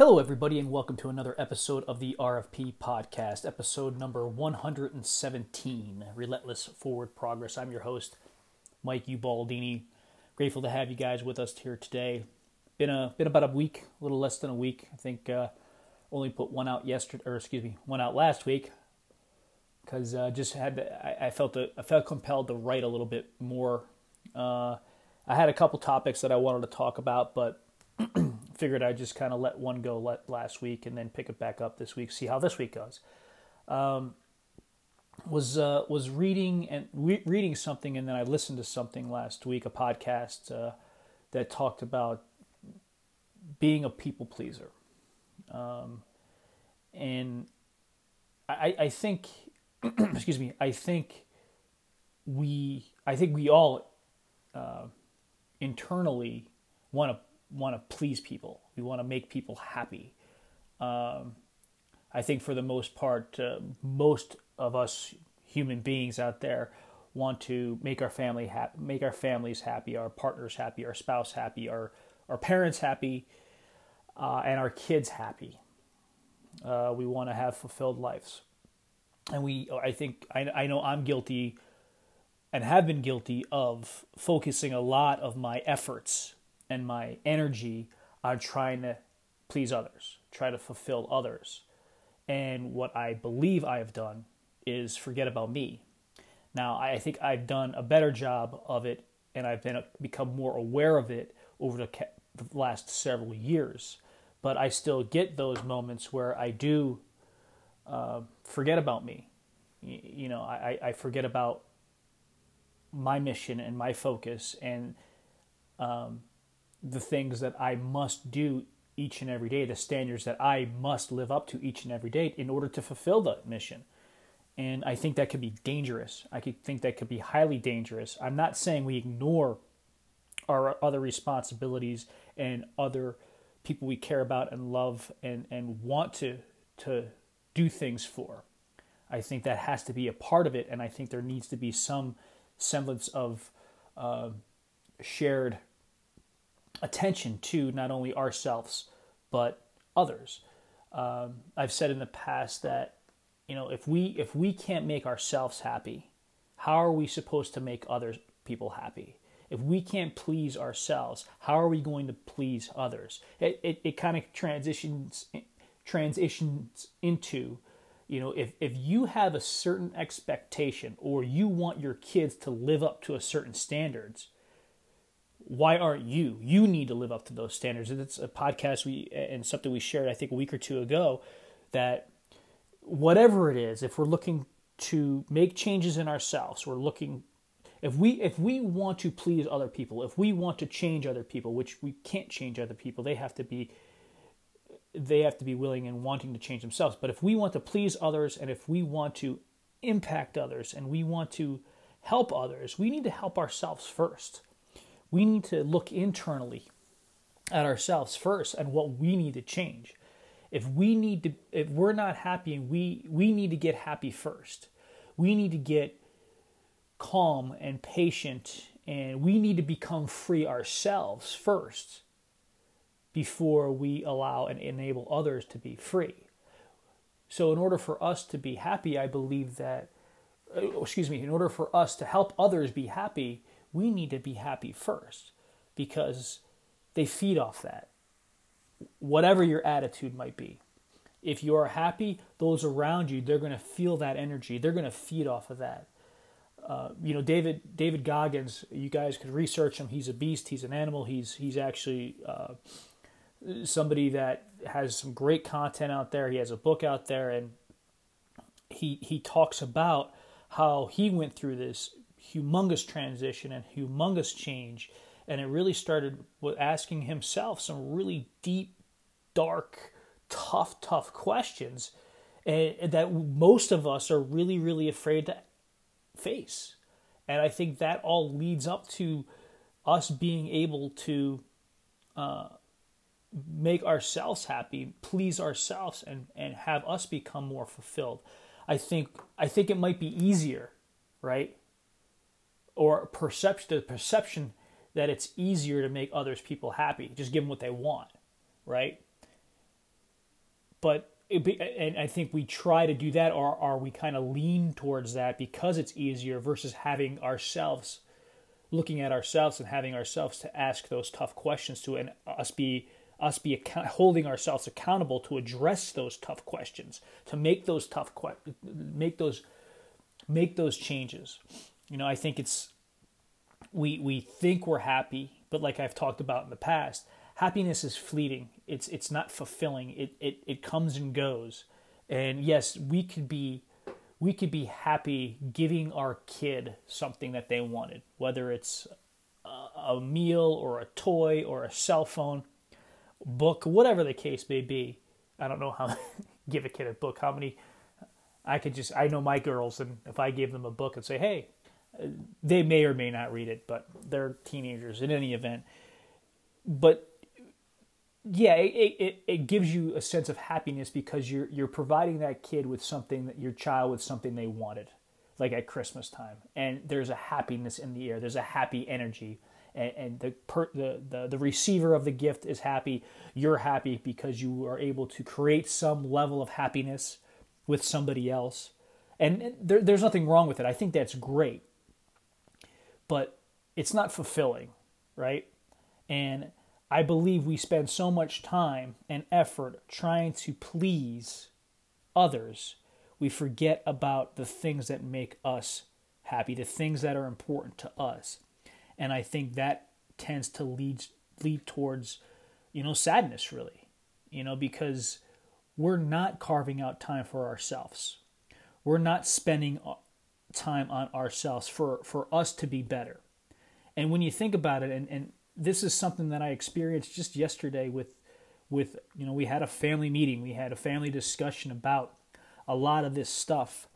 Hello, everybody, and welcome to another episode of the RFP Podcast, episode number 117 Relentless Forward Progress. I'm your host, Mike Ubaldini. Grateful to have you guys with us here today. Been a been about a week, a little less than a week. I think uh, only put one out yesterday, or excuse me, one out last week because uh, just had to, I, I, felt a, I felt compelled to write a little bit more. Uh, I had a couple topics that I wanted to talk about, but figured I'd just kind of let one go last week and then pick it back up this week, see how this week goes. Um, was uh, was reading and re- reading something, and then I listened to something last week, a podcast uh, that talked about being a people pleaser, um, and I, I think, excuse me, I think we, I think we all uh, internally want to want to please people. We want to make people happy. Um, I think for the most part, uh, most of us human beings out there want to make our family ha- make our families happy, our partners happy, our spouse happy, our our parents happy, uh, and our kids happy. Uh, we want to have fulfilled lives, and we. I think I, I know I'm guilty, and have been guilty of focusing a lot of my efforts and my energy on trying to please others, try to fulfill others. And what I believe I have done is forget about me. Now, I think I've done a better job of it and I've been become more aware of it over the, the last several years. But I still get those moments where I do uh, forget about me. You, know, I, I forget about my mission and my focus and um, the things that I must do each and every day, the standards that I must live up to each and every day in order to fulfill the mission. And I think that could be dangerous. I could think that could be highly dangerous. I'm not saying we ignore our other responsibilities and other people we care about and love and, and want to to do things for. I think that has to be a part of it, and I think there needs to be some semblance of uh, shared attention to not only ourselves but others. Um, I've said in the past that you know if we if we can't make ourselves happy, how are we supposed to make other people happy? If we can't please ourselves, how are we going to please others? It it, it kind of transitions transitions into you know if if you have a certain expectation or you want your kids to live up to a certain standards why aren't you? You need to live up to those standards. And it's a podcast we and something we shared I think a week or two ago that whatever it is, if we're looking to make changes in ourselves, we're looking if we if we want to please other people, if we want to change other people, which we can't change other people, they have to be they have to be willing and wanting to change themselves. But if we want to please others and if we want to impact others and we want to help others, we need to help ourselves first we need to look internally at ourselves first and what we need to change. If we need to if we're not happy and we we need to get happy first. We need to get calm and patient and we need to become free ourselves first before we allow and enable others to be free. So in order for us to be happy, I believe that uh, excuse me, in order for us to help others be happy, we need to be happy first because they feed off that. Whatever your attitude might be. If you are happy, those around you, they're going to feel that energy. They're going to feed off of that. Uh, you know, David David Goggins. You guys could research him. He's a beast. He's an animal. He's he's actually uh, somebody that has some great content out there. He has a book out there, and he he talks about how he went through this humongous transition and humongous change. And it really started with asking himself some really deep, dark, tough, tough questions eh, that most of us are really, really afraid to face. And I think that all leads up to us being able to uh, make ourselves happy, please ourselves, and, and have us become more fulfilled. I think I think it might be easier, right? Or perception the perception that it's easier to make others people happy just give them what they want right but be, and I think we try to do that, or are we kind of lean towards that because it's easier versus having ourselves looking at ourselves and having ourselves to ask those tough questions to, and us be us be account- holding ourselves accountable to address those tough questions, to make those tough que- make those make those changes. You know, I think it's we we think we're happy, but like I've talked about in the past, happiness is fleeting. It's it's not fulfilling. It it it comes and goes. And yes, we could be we could be happy giving our kid something that they wanted, whether it's a, a meal or a toy or a cell phone, book, whatever the case may be. I don't know how give a kid a book. How many I could just I know my girls, and if I gave them a book and say, hey, they may or may not read it, but they're teenagers in any event. But yeah, it, it, it gives you a sense of happiness because you're you're providing that kid with something your child with something they wanted, like at Christmas time, and there's a happiness in the air. There's a happy energy, and, and the, per, the the the receiver of the gift is happy. You're happy because you are able to create some level of happiness with somebody else, and there, there's nothing wrong with it. I think that's great, but it's not fulfilling, right? And I believe we spend so much time and effort trying to please others, we forget about the things that make us happy, the things that are important to us. And I think that tends to lead lead towards, you know, sadness really. You know, because we're not carving out time for ourselves. We're not spending time on ourselves for, for us to be better. And when you think about it, and, and this is something that I experienced just yesterday with with you know we had a family meeting, we had a family discussion about a lot of this stuff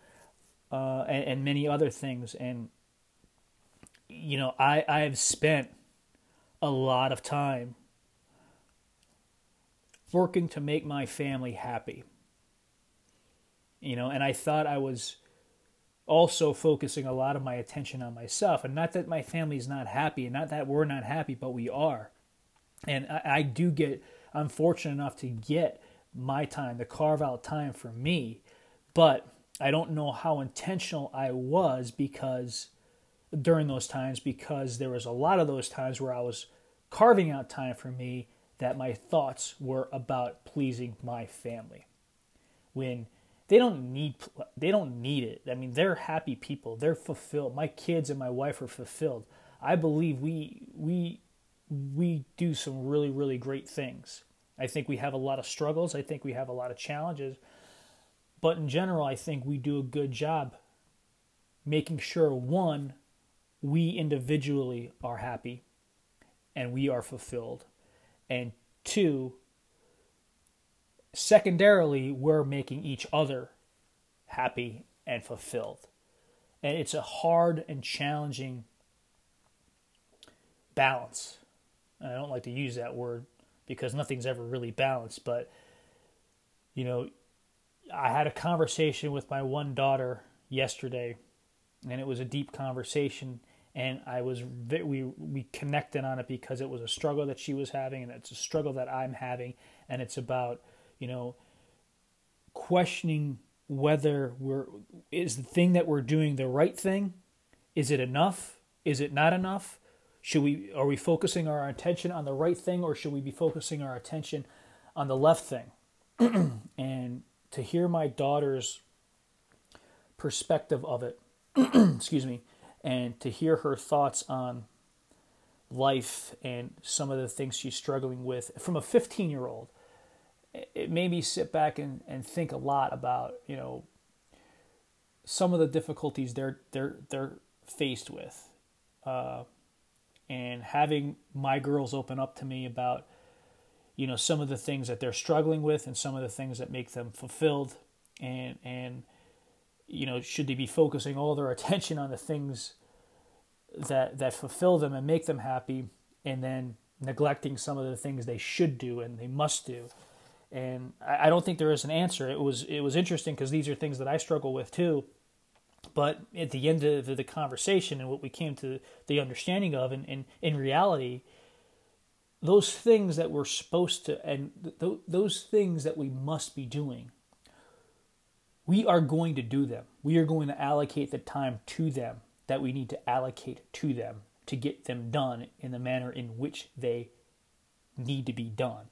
uh, and, and many other things, and you know I I have spent a lot of time working to make my family happy. You know, and I thought I was also focusing a lot of my attention on myself. And not that my family's not happy, and not that we're not happy, but we are. And I, I do get, I'm fortunate enough to get my time, to carve out time for me. But I don't know how intentional I was because during those times, because there was a lot of those times where I was carving out time for me that my thoughts were about pleasing my family. When they don't need they don't need it. I mean, they're happy people. They're fulfilled. My kids and my wife are fulfilled. I believe we we we do some really really great things. I think we have a lot of struggles. I think we have a lot of challenges. But in general, I think we do a good job making sure one we individually are happy and we are fulfilled and two secondarily, we're making each other happy and fulfilled. And it's a hard and challenging balance. And I don't like to use that word because nothing's ever really balanced, but you know, I had a conversation with my one daughter yesterday, and it was a deep conversation. And I was we we connected on it because it was a struggle that she was having, and it's a struggle that I'm having, and it's about you know, questioning whether we're is the thing that we're doing the right thing? Is it enough? Is it not enough? Should we are we focusing our attention on the right thing or should we be focusing our attention on the left thing? and to hear my daughter's perspective of it, excuse me, and to hear her thoughts on life and some of the things she's struggling with from a 15 year old it made me sit back and, and think a lot about you know some of the difficulties they're they're they're faced with, uh, and having my girls open up to me about you know some of the things that they're struggling with and some of the things that make them fulfilled, and and you know should they be focusing all their attention on the things that that fulfill them and make them happy, and then neglecting some of the things they should do and they must do and I, don't think there is an answer. It was it was interesting because these are things that I struggle with too. But at the end of the conversation and what we came to the understanding of, and, and in reality, those things that we're supposed to, and th- those things that we must be doing, we are going to do them. We are going to allocate the time to them that we need to allocate to them to get them done in the manner in which they need to be done.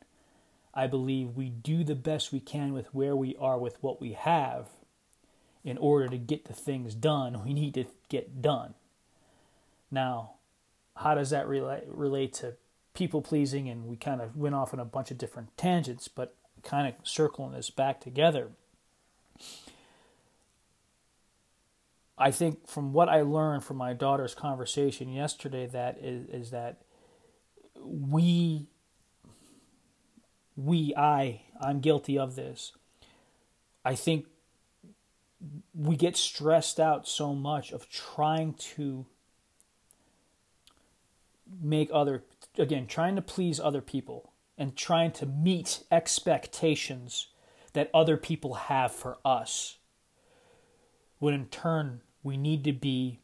I believe we do the best we can with where we are with what we have in order to get the things done we need to get done. Now, how does that relate, relate to people pleasing? And we kind of went off on a bunch of different tangents, but kind of circling this back together. I think from what I learned from my daughter's conversation yesterday, that is, is that we, we, I, I'm guilty of this. I think we get stressed out so much of trying to make other, again, trying to please other people and trying to meet expectations that other people have for us when in turn we need to be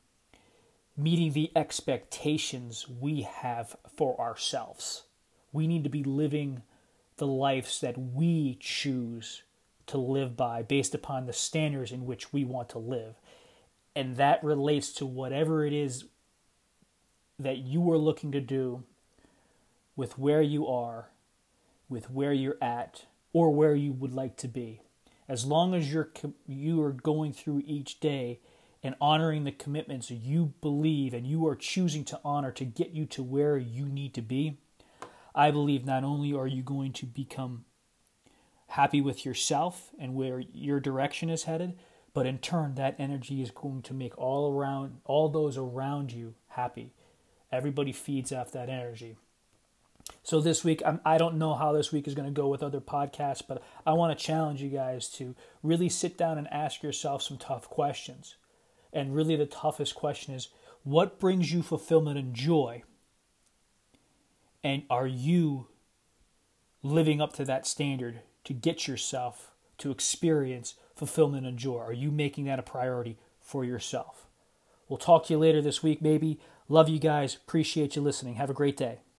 meeting the expectations we have for ourselves. We need to be living the lives that we choose to live by based upon the standards in which we want to live. And that relates to whatever it is that you are looking to do with where you are, with where you're at, or where you would like to be as long as you're you are going through each day and honoring the commitments you believe and you are choosing to honor to get you to where you need to be i believe not only are you going to become happy with yourself and where your direction is headed but in turn that energy is going to make all around all those around you happy everybody feeds off that energy so this week, I'm, I do not know how this week is going to go with other podcasts, but I want to challenge you guys to really sit down and ask yourself some tough questions. And really, the toughest question is what brings you fulfillment and joy? And are you living up to that standard to get yourself to experience fulfillment and joy? Are you making that a priority for yourself? We'll talk to you later this week, maybe. Love you guys. Appreciate you listening. Have a great day.